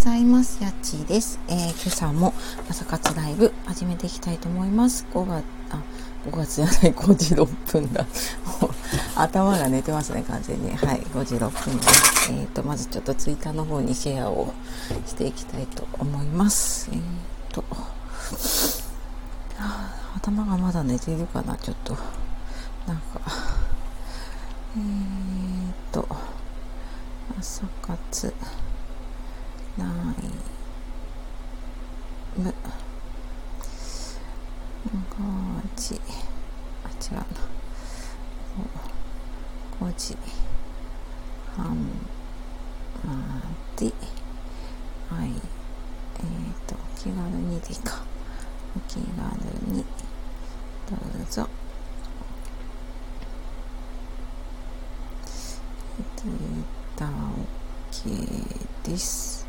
ございます。やっちーです。えー、今朝も朝活ライブ始めていきたいと思います。5月、あ、5月じゃない、5時6分だ。頭が寝てますね、完全に。はい、5時6分です。えっ、ー、と、まずちょっとツイッターの方にシェアをしていきたいと思います。えっ、ー、と、頭がまだ寝ているかな、ちょっと。なんか、えっ、と、朝活。ナイム5時あ違うな。5時半。まではい。えっ、ー、と気軽にでいいか。お気軽に。どうぞ。ツイッター OK です。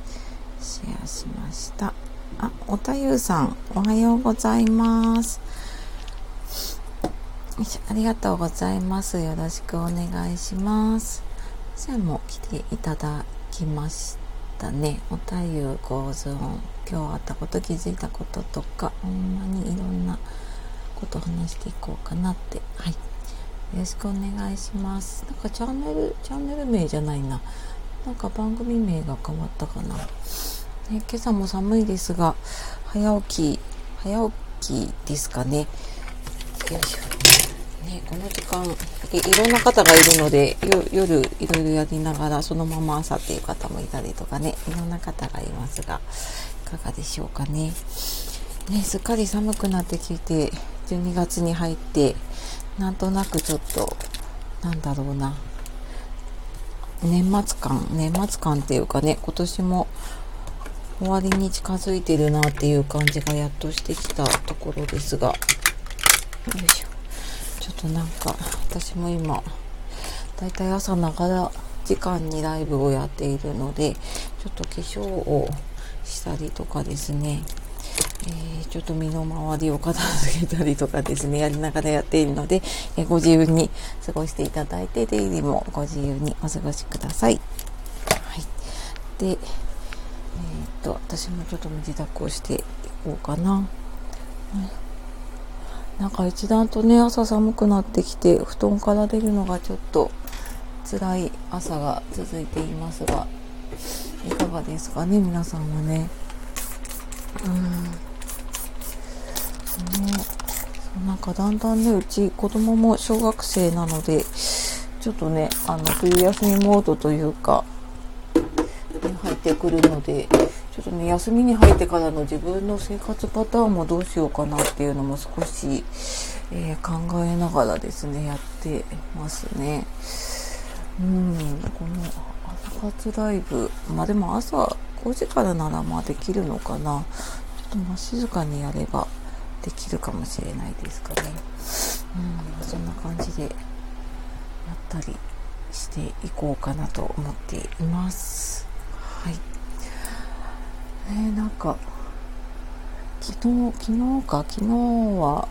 シェアしました。あ、おたゆうさん、おはようございます。ありがとうございます。よろしくお願いします。じゃあも来ていただきましたね。おたゆ構造、今日あったこと、気づいたこととか、ほんまにいろんなこと話していこうかなって。はい。よろしくお願いします。なんかチャンネル、チャンネル名じゃないな。なんか番組名が変わったかな。ね、今朝も寒いですが、早起き、早起きですかね。よいしょ。ね、この時間、いろんな方がいるので、夜いろいろやりながら、そのまま朝っていう方もいたりとかね、いろんな方がいますが、いかがでしょうかね。ね、すっかり寒くなってきて、12月に入って、なんとなくちょっと、なんだろうな、年末感、年末感っていうかね、今年も終わりに近づいてるなっていう感じがやっとしてきたところですが、よいしょ。ちょっとなんか、私も今、だいたい朝ながら時間にライブをやっているので、ちょっと化粧をしたりとかですね、えー、ちょっと身の回りを片付けたりとかですね、やりながらやっているので、えー、ご自由に過ごしていただいて、出入りもご自由にお過ごしください。はい。で、えー、と私もちょっと身支度をしていこうかな、なんか一段とね朝寒くなってきて布団から出るのがちょっと辛い朝が続いていますがいかがですかね皆さんはねうんねなんかだんだんねうち子供も小学生なのでちょっとねあの冬休みモードというか入ってくるのでちょっとね休みに入ってからの自分の生活パターンもどうしようかなっていうのも少し、えー、考えながらですねやってますね。うんこの朝活ライブまあでも朝5時からならまあできるのかな。ちょっとまあ静かにやればできるかもしれないですかね。うんそんな感じでやったりしていこうかなと思っています。はい。ねなんか昨日昨日か？昨日は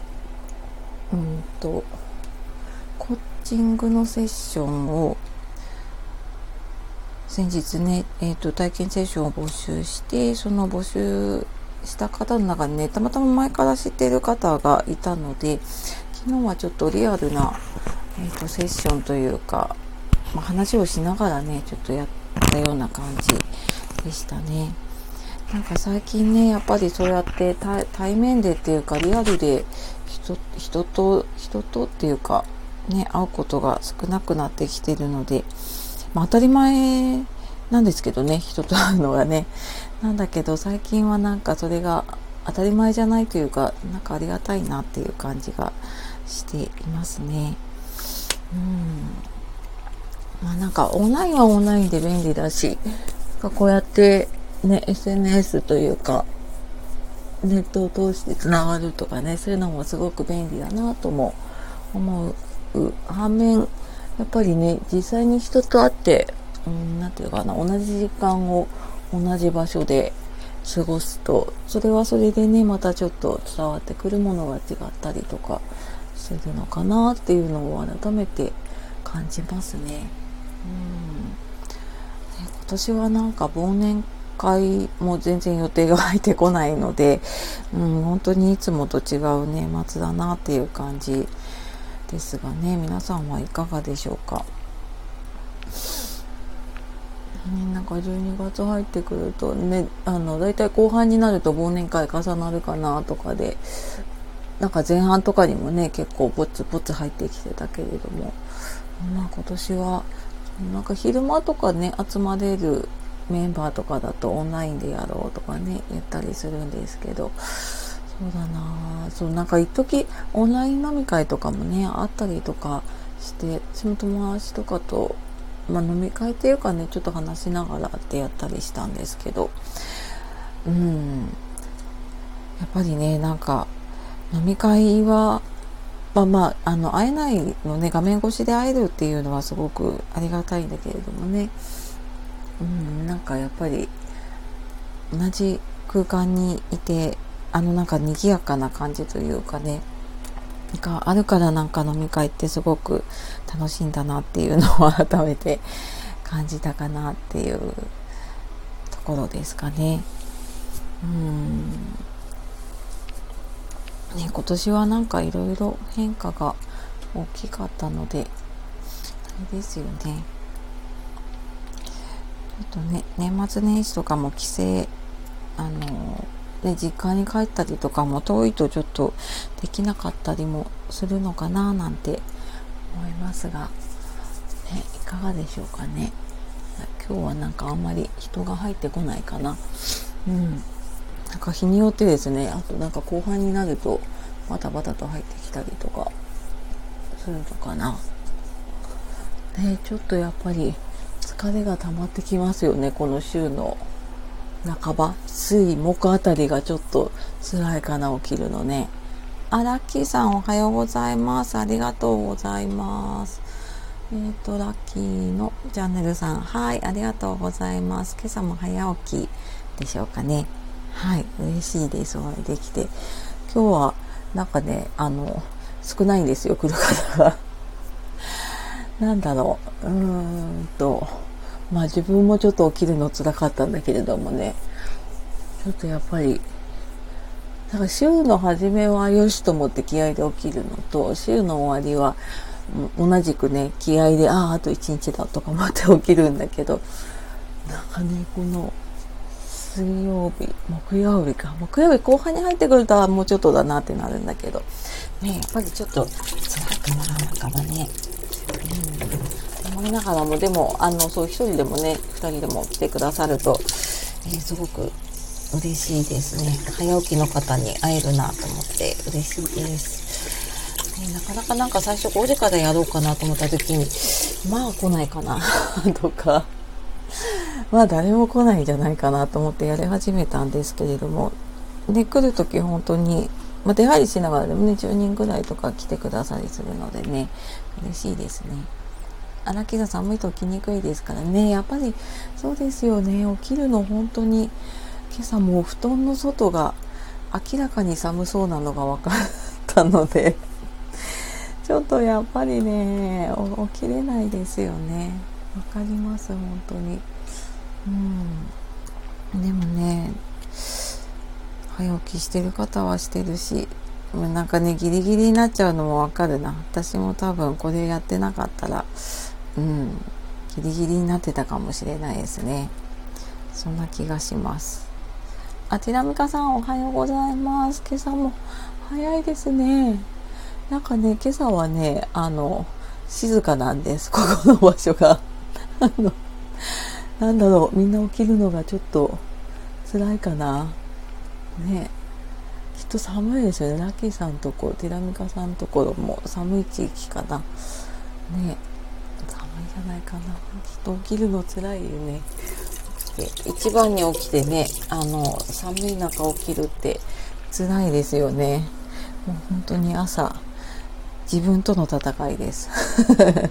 うんとコーチングのセッションを先日ね、えーと、体験セッションを募集してその募集した方の中にねたまたま前から知っている方がいたので昨日はちょっとリアルな、えーとセッションというかまあ、話をしながらねちょっとやったような感じでしたね。なんか最近ねやっぱりそうやって対面でっていうかリアルで人人と人とっていうかね会うことが少なくなってきてるので、まあ、当たり前なんですけどね人と会うのがね。なんだけど最近はなんかそれが当たり前じゃないというかなんかありがたいなっていう感じがしていますね。うんまあなんかオンラインはオンラインで便利だし、こうやってね、SNS というか、ネットを通してつながるとかね、そういうのもすごく便利だなとも思う。反面、やっぱりね、実際に人と会って、うん、なんていうかな、同じ時間を同じ場所で過ごすと、それはそれでね、またちょっと伝わってくるものが違ったりとかするのかなっていうのを改めて感じますね。うん、今年はなんか忘年会も全然予定が入ってこないので、うん、本当にいつもと違う年末だなっていう感じですがね皆さんはいかがでしょうか？ね、なんか12月入ってくるとねあの大体後半になると忘年会重なるかなとかでなんか前半とかにもね結構ぼつぼつ入ってきてたけれどもまあ今年はなんか昼間とかね集まれるメンバーとかだとオンラインでやろうとかね言ったりするんですけどそうだな。そうなんか一時オンライン飲み会とかもねあったりとかしてその友達とかとまあ、飲み会っていうかねちょっと話しながらってやったりしたんですけど。うん。やっぱりねなんか飲み会はまあまああの会えないのね画面越しで会えるっていうのはすごくありがたいんだけれどもね。うんなんかやっぱり同じ空間にいてあのなんか賑やかな感じというかね。があるからなんか飲み会ってすごく楽しいんだなっていうのを改めて感じたかなっていうところですかね。うんね今年はなんかいろいろ変化が大きかったのであれですよね。ちょっとね年末年始とかも帰省あのね、実家に帰ったりとかも遠いとちょっとできなかったりもするのかななんて思いますが、ね、いかがでしょうかね。今日はなんかあんまり人が入ってこないかな。うん。なんか日によってですねあとなんか後半になるとバタバタと入ってきたりとかするのかな。ねちょっとやっぱり疲れが溜まってきますよねこの週の。半ば水木あたりがちょっと辛いかな起きるのね。あラッキーさんおはようございます。ありがとうございます。えっ、ー、とラッキーのチャンネルさん。はいありがとうございます。今朝も早起きでしょうかね。はい嬉しいです。お会いできて。今日はなんかねあの少ないんですよ来る方が。なんだろう。うーんと。まあ自分もちょっと起きるの辛かったんだけれどもね、ちょっとやっぱり、なんか週の初めはよしと思って気合で起きるのと、週の終わりは同じくね、気合で、ああ、あと一日だとか思って起きるんだけど、なんかね、この、水曜日、木曜日か。木曜日後半に入ってくると、もうちょっとだなってなるんだけど、ね、やっぱりちょっと辛いかな、なんかはね。うん思いながらもでもあのそう1人でもね2人でも来てくださると、えー、すごく嬉しいですね早起きの方に会えるなと思って嬉しいです、ね、なかなかなんか最初5時からやろうかなと思った時にまあ来ないかな とかまあ誰も来ないんじゃないかなと思ってやり始めたんですけれどもで来る時本当にまあ、出入りしながらでもね10人ぐらいとか来てくださりするのでね嬉しいですね。荒木が寒いと起きにくいですからね。やっぱりそうですよね。起きるの本当に今朝もう布団の外が明らかに寒そうなのが分かったのでちょっとやっぱりね起きれないですよね。わかります本当に。うん。でもね早起きしてる方はしてるしなんかねギリギリになっちゃうのもわかるな。私も多分これやってなかったらうん。ギリギリになってたかもしれないですね。そんな気がします。あちなみかさんおはようございます。今朝も早いですね。なんかね今朝はねあの静かなんです。ここの場所が。あのなんだろうみんな起きるのがちょっと辛いかな。ね。きっと寒いですよね。ラッキーさんとこティラミカさんところも寒い地域かな。ね。ゃないかな。きっと起きるの辛いよね。一番に起きてねあの寒い中起きるって辛いですよね。もう本当に朝自分との戦いです。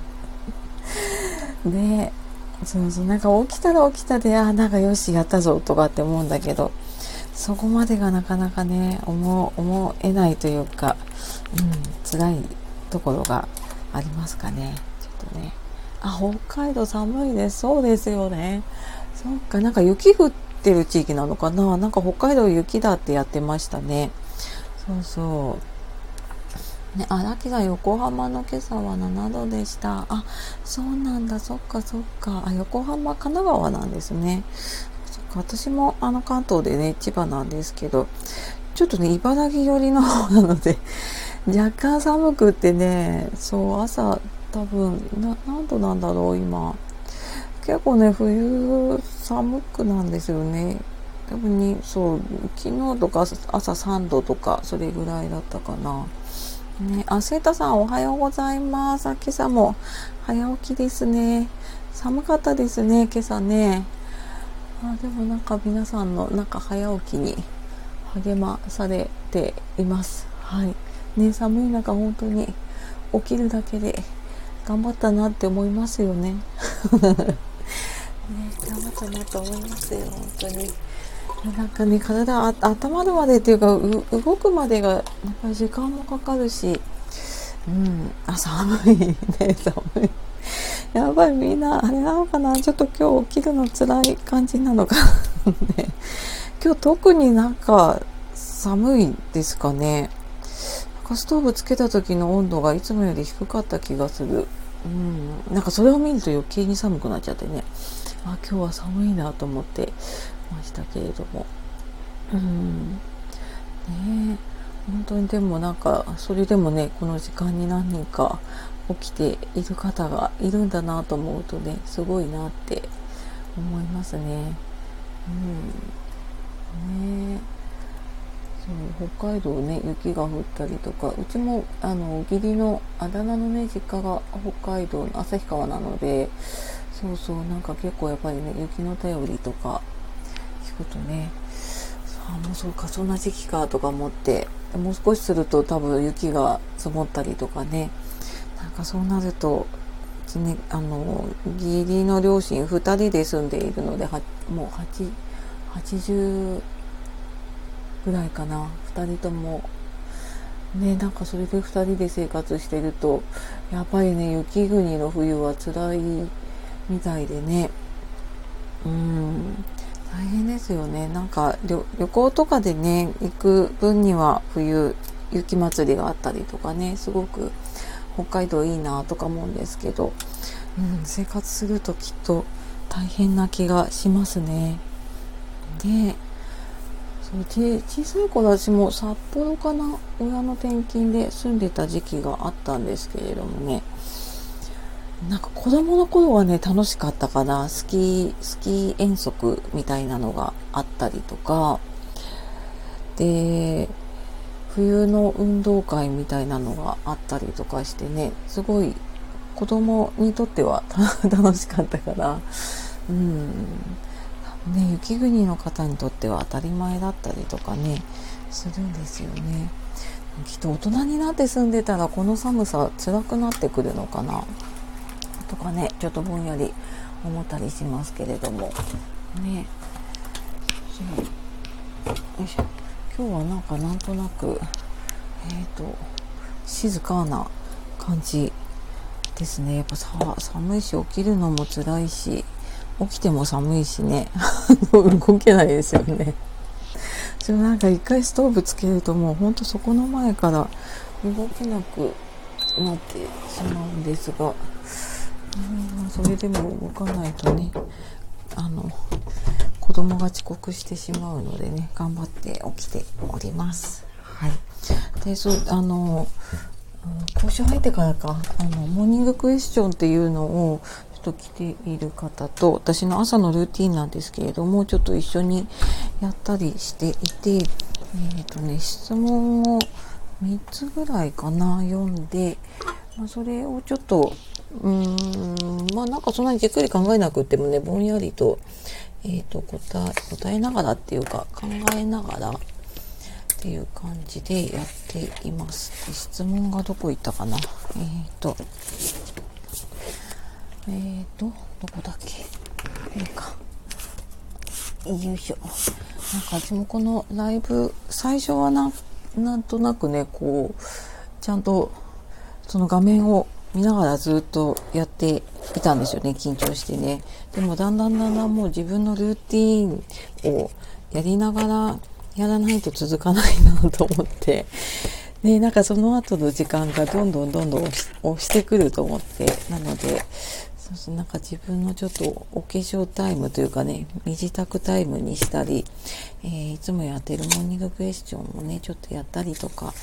でそうそうなんか起きたら起きたであなんかよしやったぞとかって思うんだけどそこまでがなかなかね思思えないというか、うん、辛いところがありますかね。ちょっとね。あ、北海道寒いです。そうですよね。そっか、なんか雪降ってる地域なのかななんか北海道雪だってやってましたね。そうそう。ね、荒木が横浜の今朝は7度でした。あ、そうなんだ。そっかそっか。あ、横浜、神奈川なんですね。そっか、私もあの関東でね、千葉なんですけど、ちょっとね、茨城寄りの方なので、若干寒くってね、そう、朝、多分、な、何度なんだろう、今。結構ね、冬、寒くなんですよね。多分に、そう、昨日とか朝3度とか、それぐらいだったかな。ね、あ、セータさんおはようございます。今朝も早起きですね。寒かったですね、今朝ね。あでもなんか皆さんのなんか早起きに励まされています。はい。ね、寒い中本当に起きるだけで頑張ったなって思いますよね。ね、頑張ったなと思いますよ、本当に。なんかね、体あ、温まるまでっていうか、動くまでが、やっぱり時間もかかるし、うん、あ、寒いね、寒い。やっぱりみんな、あれなのかな、ちょっと今日起きるの辛い感じなのか ね。今日特になんか寒いですかね。なんかストーブつけた時の温度がいつもより低かった気がする。うん、なんかそれを見ると余計に寒くなっちゃってね。あ、今日は寒いなと思ってましたけれども。うん。ね本当にでもなんか、それでもね、この時間に何人か起きている方がいるんだなと思うとね、すごいなって思いますね。うん。ねそう北海道ね雪が降ったりとかうちもあの義理のあだ名のね実家が北海道の旭川なのでそうそうなんか結構やっぱりね雪の便りとか聞くとねあもうそうかそんな時期かとか思ってもう少しすると多分雪が積もったりとかねなんかそうなるとね、あの義理の両親2人で住んでいるのでもう80ぐらいかな。2人とも。ねなんかそれで2人で生活してるとやっぱりね雪国の冬は辛いみたいでね。うん。大変ですよね。なんか旅行とかでね行く分には冬雪祭りがあったりとかねすごく北海道いいなとか思うんですけど、うん、生活するときっと大変な気がしますね。でそう小さい頃私も札幌かな親の転勤で住んでた時期があったんですけれどもねなんか子供の頃はね、楽しかったかな。スキー、スキー遠足みたいなのがあったりとか、で、冬の運動会みたいなのがあったりとかしてね、すごい子供にとっては 楽しかったから、うん。ね、雪国の方にとっては当たり前だったりとかね、するんですよね。きっと大人になって住んでたらこの寒さ辛くなってくるのかな。とかねちょっとぼんやり思ったりしますけれども。ね。そう。よいしょ。今日はなんかなんとなくえっ、ー、と静かな感じですね。やっぱさ寒いし起きるのも辛いし。起きても寒いしね。動けないですよね。それなんか一回ストーブつけるともうほんとそこの前から動けなくなってしまうんですが。うんそれでも動かないとね。あの子供が遅刻してしまうのでね頑張って起きております。はい。でそうあの講習入ってからか。あのモーニングクエスチョンっていうのをっと来ている方と私の朝のルーティンなんですけれどもちょっと一緒にやったりしていてえ、ー、とね質問を3つぐらいかな読んで、まあ、それをちょっとうんまあなんかそんなにじっくり考えなくてもねぼんやりと,、えーと、答え答えながらっていうか考えながらっていう感じでやっています。質問がどこ行ったかな？えっ、ー、とえっ、ー、とどこだっけ？いいか。よいしょ。なんか私もこのライブ最初はななんとなくねこうちゃんとその画面を見ながらずっとやっていたんですよね緊張してね。でもだんだんだんだんもう自分のルーティンをやりながらやらないと続かないなと思って。でなんかその後の時間がどんどんどんどん押してくると思って。なのでそうそうなんか自分のちょっとお化粧タイムというかね身支度タイムにしたり、えー、いつもやってるモーニングクエスチョンもねちょっとやったりとか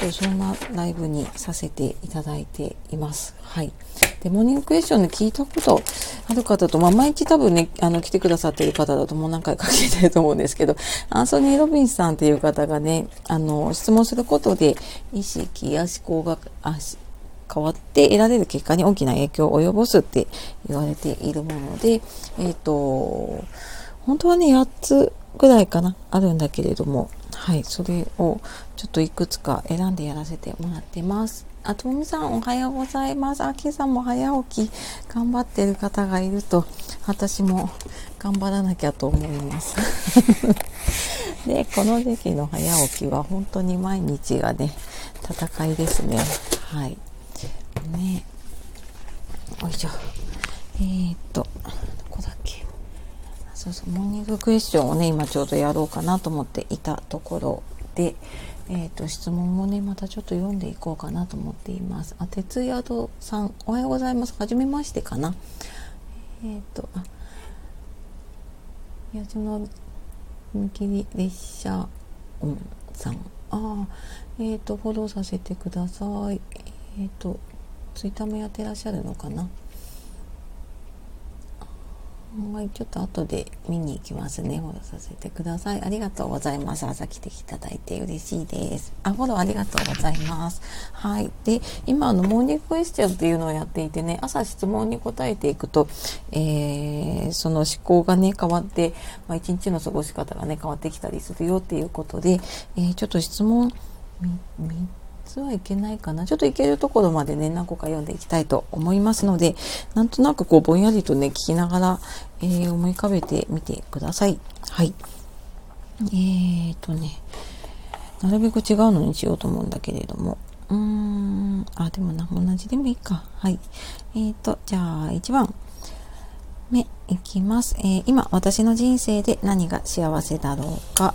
とそんなライブにさせていただいています。はい。で、モーニングクエスチョンで聞いたことある方と、まあ、毎日多分ね、あの、来てくださってる方だともう何回か聞いてると思うんですけど、アンソニー・ロビンスさんっていう方がね、あの、質問することで、意識や思考が、変わって得られる結果に大きな影響を及ぼすって言われているもので、えっ、ー、と、本当はね、8つぐらいかな、あるんだけれども、はい、それをちょっといくつか選んでやらせてもらってます。あ、とみさんおはようございます。あきさんも早起き頑張ってる方がいると、私も頑張らなきゃと思います。で、この時期の早起きは本当に毎日がね、戦いですね。はい。ね。よいしょ。えー、っと、どこだっけ。そうそう、モーニングクエスチョンをね、今ちょうどやろうかなと思っていたところで、えっ、ー、と、質問をね、またちょっと読んでいこうかなと思っています。あ、鉄宿さん、おはようございます。はじめましてかな。えっ、ー、と、あ、矢島踏切列車音さん。あ、えっ、ー、と、フォローさせてください。えっ、と、ツイッターもやってらっしゃるのかな？はい、ちょっと後で見に行きますね。フォローさせてください。ありがとうございます。朝来ていただいて嬉しいです。あ、フォローありがとうございます。はい。で、今、あの、モーニングクエスチョンっていうのをやっていてね、朝質問に答えていくと、えー、その思考がね、変わって、まあ、一日の過ごし方がね、変わってきたりするよっていうことで、えー、ちょっと質問、はいけないかな。ちょっといけるところまでね、何個か読んでいきたいと思いますので、なんとなくこうぼんやりとね、聞きながら、えー、思い浮かべてみてください。はい。えーとね、なるべく違うのにしようと思うんだけれども、うーん、あ、でもな、同じでもいいか。はい。えーと、じゃあ、1番目いきます。えー、今、私の人生で何が幸せだろうか。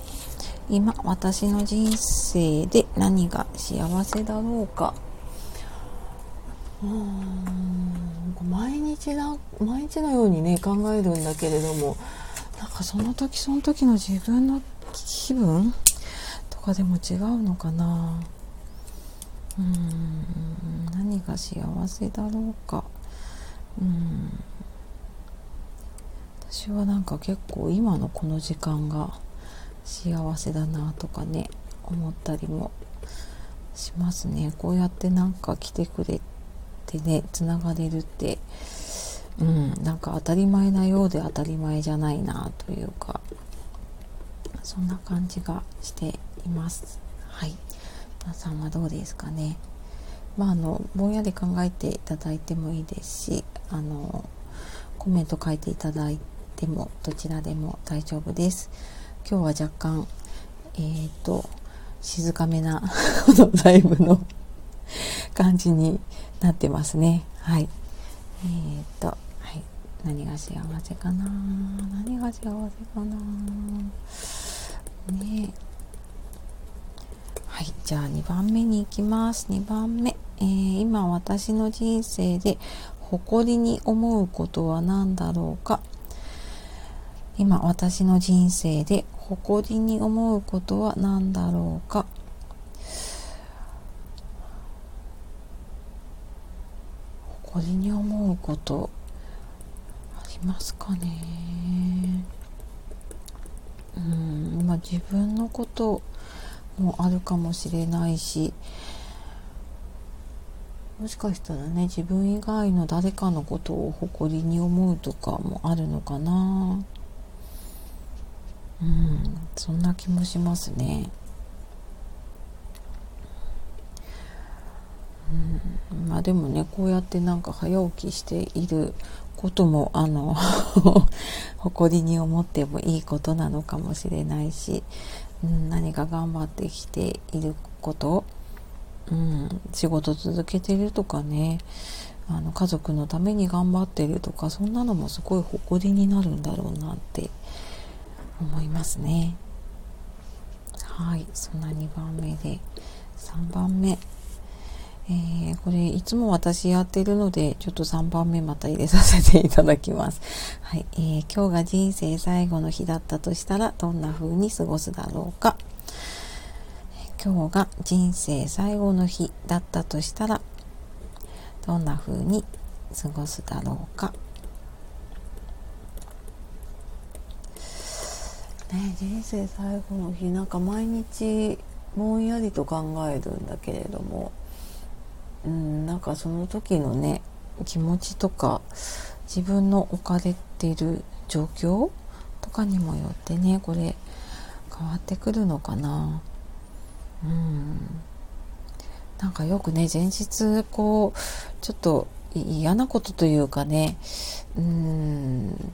今私の人生で何が幸せだろうか？うん毎日な毎日のようにね考えるんだけれどもなんかその時その時の自分の気分とかでも違うのかな？うん何が幸せだろうか？うん。私はなんか結構今のこの時間が幸せだなとかね思ったりもしますね。こうやってなんか来てくれてねつながれるってうんなんか当たり前なようで当たり前じゃないなというかそんな感じがしています。はい。皆さんはどうですかね。まああのぼんやり考えていただいてもいいですしあのコメント書いていただいてもどちらでも大丈夫です。今日は若干、えっ、ー、と、静かめな このライブの 感じになってますね。はい。えっ、ー、と、はい。何が幸せかな？何が幸せかな？ねはい。じゃあ2番目に行きます。2番目。えー、今私の人生で誇りに思うことは何だろうか？今私の人生で誇りに思うことは何だろうか？誇りに思うことありますかね？うんまあ自分のこともあるかもしれないしもしかしたらね自分以外の誰かのことを誇りに思うとかもあるのかな。うんそんな気もしますね。うん、まあでもねこうやってなんか早起きしていることもあの 誇りに思ってもいいことなのかもしれないし、うん、何か頑張ってきていることうん、仕事続けてるとかねあの家族のために頑張ってるとかそんなのもすごい誇りになるんだろうなって思いますねはいそんな2番目で3番目えー、これいつも私やってるのでちょっと3番目また入れさせていただきます。はい、えー、今日が人生最後の日だったとしたらどんな風に過ごすだろうか。今日が人生最後の日だったとしたらどんな風に過ごすだろうか。ね、人生最後の日なんか毎日ぼんやりと考えるんだけれどもうん、なんかその時のね気持ちとか自分の置かれている状況とかにもよってねこれ変わってくるのかな。うん。なんかよくね前日こうちょっと嫌なことというかねうん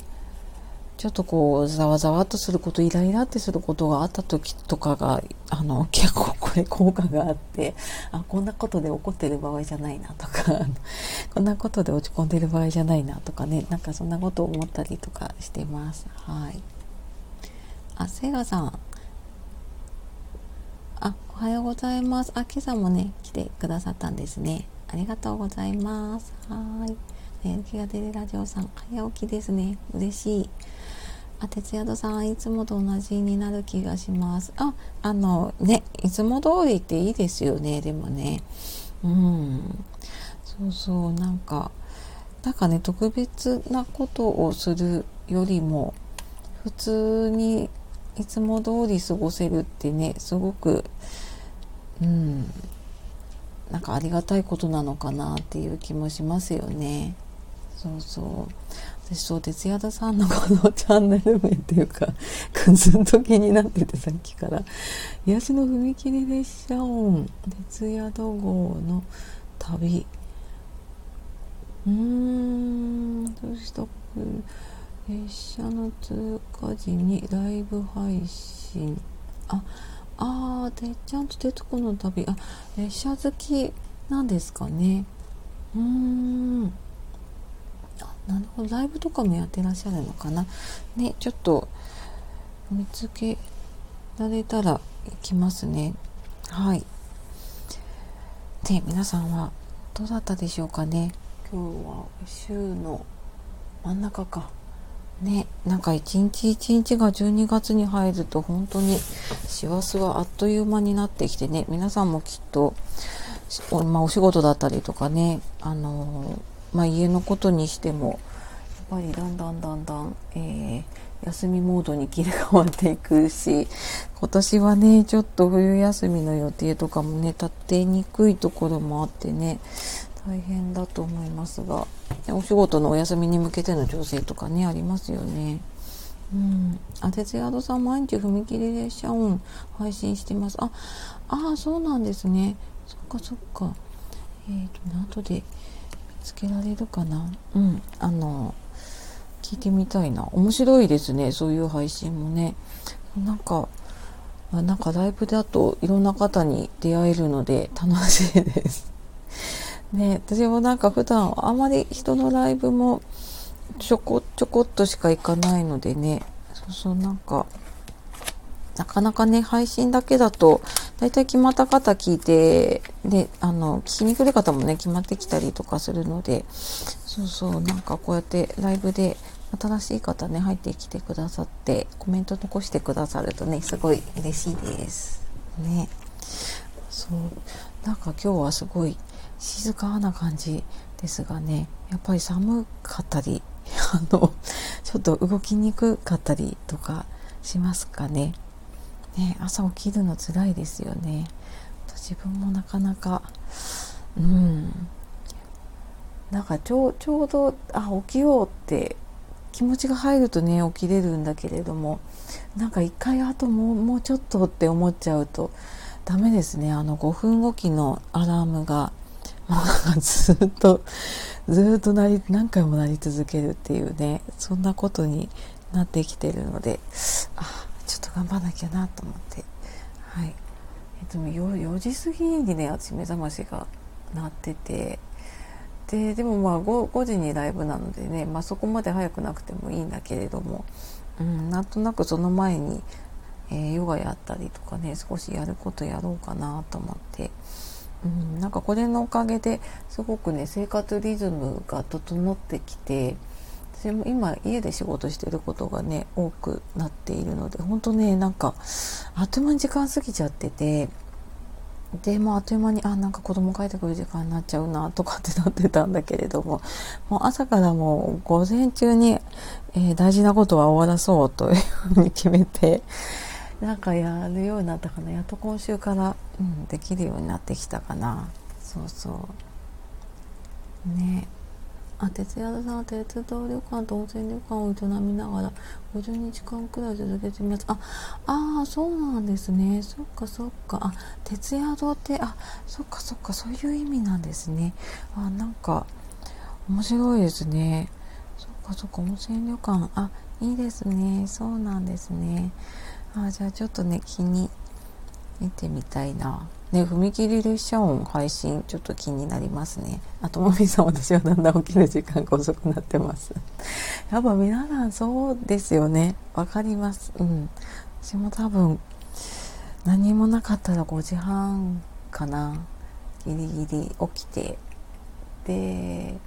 ちょっとこうざわざわっとすることイライラってすることがあった時とかがあの結構これ効果があってあこんなことで怒ってる場合じゃないなとか こんなことで落ち込んでる場合じゃないなとかねなんかそんなことを思ったりとかしてます。はい。あセガさん。あおはようございます。あ今朝もね来てくださったんですね。ありがとうございます。はい。えー、気が出るラジオさん早起きですね。嬉しい。あ、哲也さん、いつもと同じになる気がします。あ、あの、ね、いつも通りっていいですよね、でもね。うん。そうそう、なんか、なんかね、特別なことをするよりも、普通にいつも通り過ごせるってね、すごく、うん、なんかありがたいことなのかなっていう気もしますよね。そうそう私そう徹夜田さんのこのチャンネル名っていうかずっと気になっててさっきから癒しの踏切列車音徹夜戸号の旅うーんどうした列車の通過時にライブ配信ああーでちゃんと徹子の旅。あ列車好きなんですかね。うーん。なるほど。ライブとかもやってらっしゃるのかな？ねちょっと見つけられたら行きますね。はい。で皆さんはどうだったでしょうかね？今日は週の真ん中か。ねなんか一日一日が12月に入ると本当に師走はあっという間になってきてね皆さんもきっとお,、まあ、お仕事だったりとかねあのまあ、家のことにしてもやっぱりだんだんだんだん、えー、休みモードに切り替わっていくし今年はねちょっと冬休みの予定とかもね立てにくいところもあってね大変だと思いますがお仕事のお休みに向けての調整とかねありますよね。うん、あ、徹夜さん毎日踏切列車音配信してます。あ、ああ、そうなんですね。そっかそっか。えっ、ー、と、後でつけられるかな？うん。あの聞いてみたいな。面白いですね。そういう配信もね。なんかなんかライブだといろんな方に出会えるので楽しいです。ね私もなんか普段あまり人のライブもちょこちょこっとしか行かないのでね。そうそうなんかなかなかね、配信だけだと、だいたい決まった方聞いて、で、あの、聞きに来る方もね、決まってきたりとかするので、そうそう、なんかこうやってライブで新しい方ね、入ってきてくださって、コメント残してくださるとね、すごい嬉しいです。ね。そう。なんか今日はすごい静かな感じですがね、やっぱり寒かったり、あの、ちょっと動きにくかったりとかしますかね。ね、朝起きるの辛いですよね。自分もなかなかうん。なんかちょちょうどあ起きようって気持ちが入るとね起きれるんだけれどもなんか一回あともうもうちょっとって思っちゃうとダメですね。あの5分おきのアラームがもうずっとずっとなり何回もなり続けるっていうねそんなことになってきてるのであちょっと頑張らなきゃなと思って、はい。えっと、4, 時過ぎにね私目覚ましが鳴ってて。ででもまあ 5, 5時にライブなのでね、まあ、そこまで早くなくてもいいんだけれども、うん、なんとなくその前に、えー、ヨガやったりとかね少しやることやろうかなと思って、うん、なんかこれのおかげですごくね生活リズムが整ってきて私も今家で仕事してることがね多くなっているので本当ねなんかあっという間に時間過ぎちゃってて。でもあっという間にあなんか子供帰ってくる時間になっちゃうなとかってなってたんだけれどももう朝からもう午前中に、えー、大事なことは終わらそうというふうに決めてなんかやるようになったかな。やっと今週から、うん、できるようになってきたかな。そうそう。ね。あ徹夜さんは鉄道旅館と温泉旅館を営みながら50日間くらい続けてみます。ああそうなんですね。そっかそっか。あ徹夜堂ってあそっかそっか。そういう意味なんですね。あなんか面白いですね。そっかそっか。温泉旅館。あいいですね。そうなんですね。あじゃあちょっとね気に見てみたいなね、踏切列車音配信ちょっと気になりますね。あともみさん私はだんだん起きる時間が遅くなってます。やっぱ皆さんそうですよね。わかります。うん。私も多分何もなかったら5時半かな。ギリギリ起きてで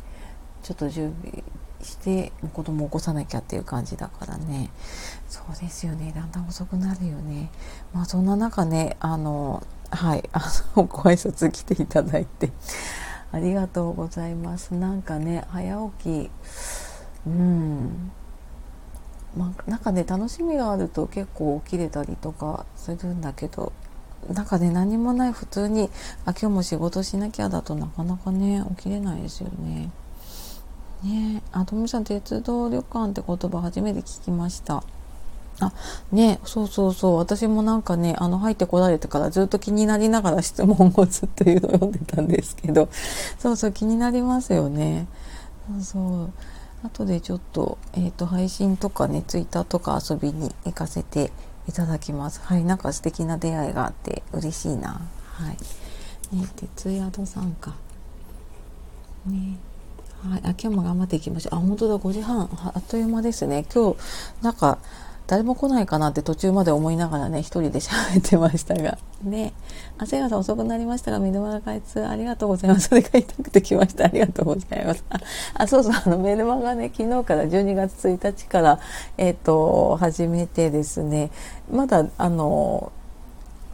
ちょっと準備して子供を起こさなきゃっていう感じだからね。そうですよね。だんだん遅くなるよね。まあそんな中ねあのはい。あのご挨拶来ていただいて。ありがとうございます。なんかね早起きうん。まあ、なんかね楽しみがあると結構起きれたりとかするんだけどなんかね何もない普通にあ今日も仕事しなきゃだとなかなかね起きれないですよね。ね。あとみさん鉄道旅館って言葉初めて聞きました。あねそうそうそう。私もなんかねあの入ってこられてからずっと気になりながら質問をずっというのを読んでたんですけど。そうそう気になりますよね。そうそう。後でちょっと,、えーと、配信とかねツイッターとか遊びに行かせていただきます。はいなんか素敵な出会いがあって嬉しいな。はい。ね徹夜戸さんか。ね。はい、あ今日も頑張っていきましょう。あ、本当だ、5時半。あっという間ですね。今日、なんか、誰も来ないかなって途中まで思いながらね、一人で喋ってましたが。ね。あ、せいさん遅くなりましたが、メルマガ開通ありがとうございます。それが言いたくて来ました。ありがとうございます。あ、あそうそう、あの、メルマガね、昨日から12月1日から、えっ、ー、と、始めてですね、まだ、あの、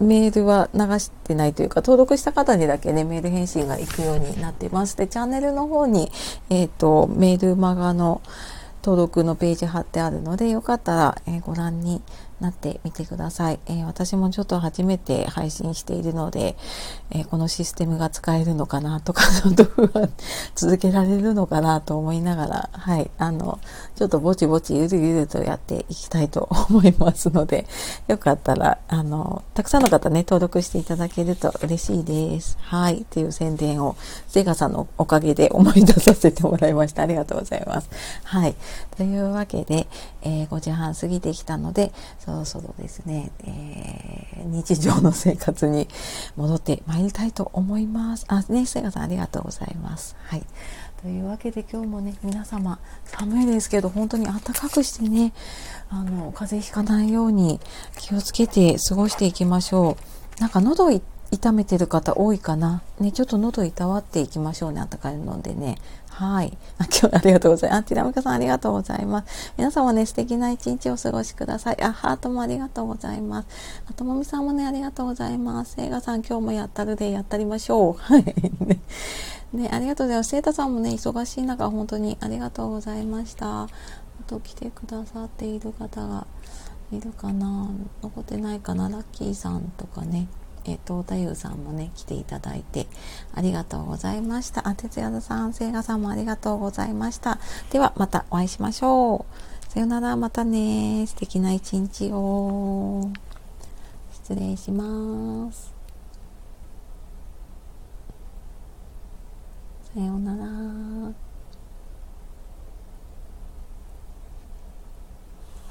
メールは流してないというか、登録した方にだけね、メール返信が行くようになってます。で、チャンネルの方に、えっ、ー、と、メールマガの登録のページ貼ってあるので、よかったら、えー、ご覧になってみてください、えー、私もちょっと初めて配信しているので、えー、このシステムが使えるのかなとか、ちょっと不安、続けられるのかなと思いながら、はい、あの、ちょっとぼちぼちゆるゆるとやっていきたいと思いますので、よかったら、あの、たくさんの方ね、登録していただけると嬉しいです。はい、という宣伝を、ゼガさんのおかげで思い出させてもらいました。ありがとうございます。はい、というわけで、えー、5時半過ぎてきたので、そろそろですね、えー、日常の生活に戻ってまいりたいと思います。あ、ね、せがさんありがとうございます。はい。というわけで今日もね、皆様寒いですけど本当に暖かくしてね、あの、風邪ひかないように気をつけて過ごしていきましょう。なんか喉痛めてる方多いかな。ね、ちょっと喉いたわっていきましょうね、暖かいのでね。はい。あ、今日ありがとうございます。あ、ティラミカさんありがとうございます。皆さんもね、素敵な一日をお過ごしください。あ、ハートもありがとうございます。あともみさんもね、ありがとうございます。せいがさん今日もやったるでやったりましょう。はい。ね。ね、ありがとうございます。せいたさんもね、忙しい中、本当にありがとうございました。あと来てくださっている方がいるかな残ってないかなラッキーさんとかね。えっ、と、太陽さんもね、来ていただいて、ありがとうございました。あ、哲也さん、せいがさんもありがとうございました。では、またお会いしましょう。さよなら、またね。素敵な一日を。失礼します。さようなら。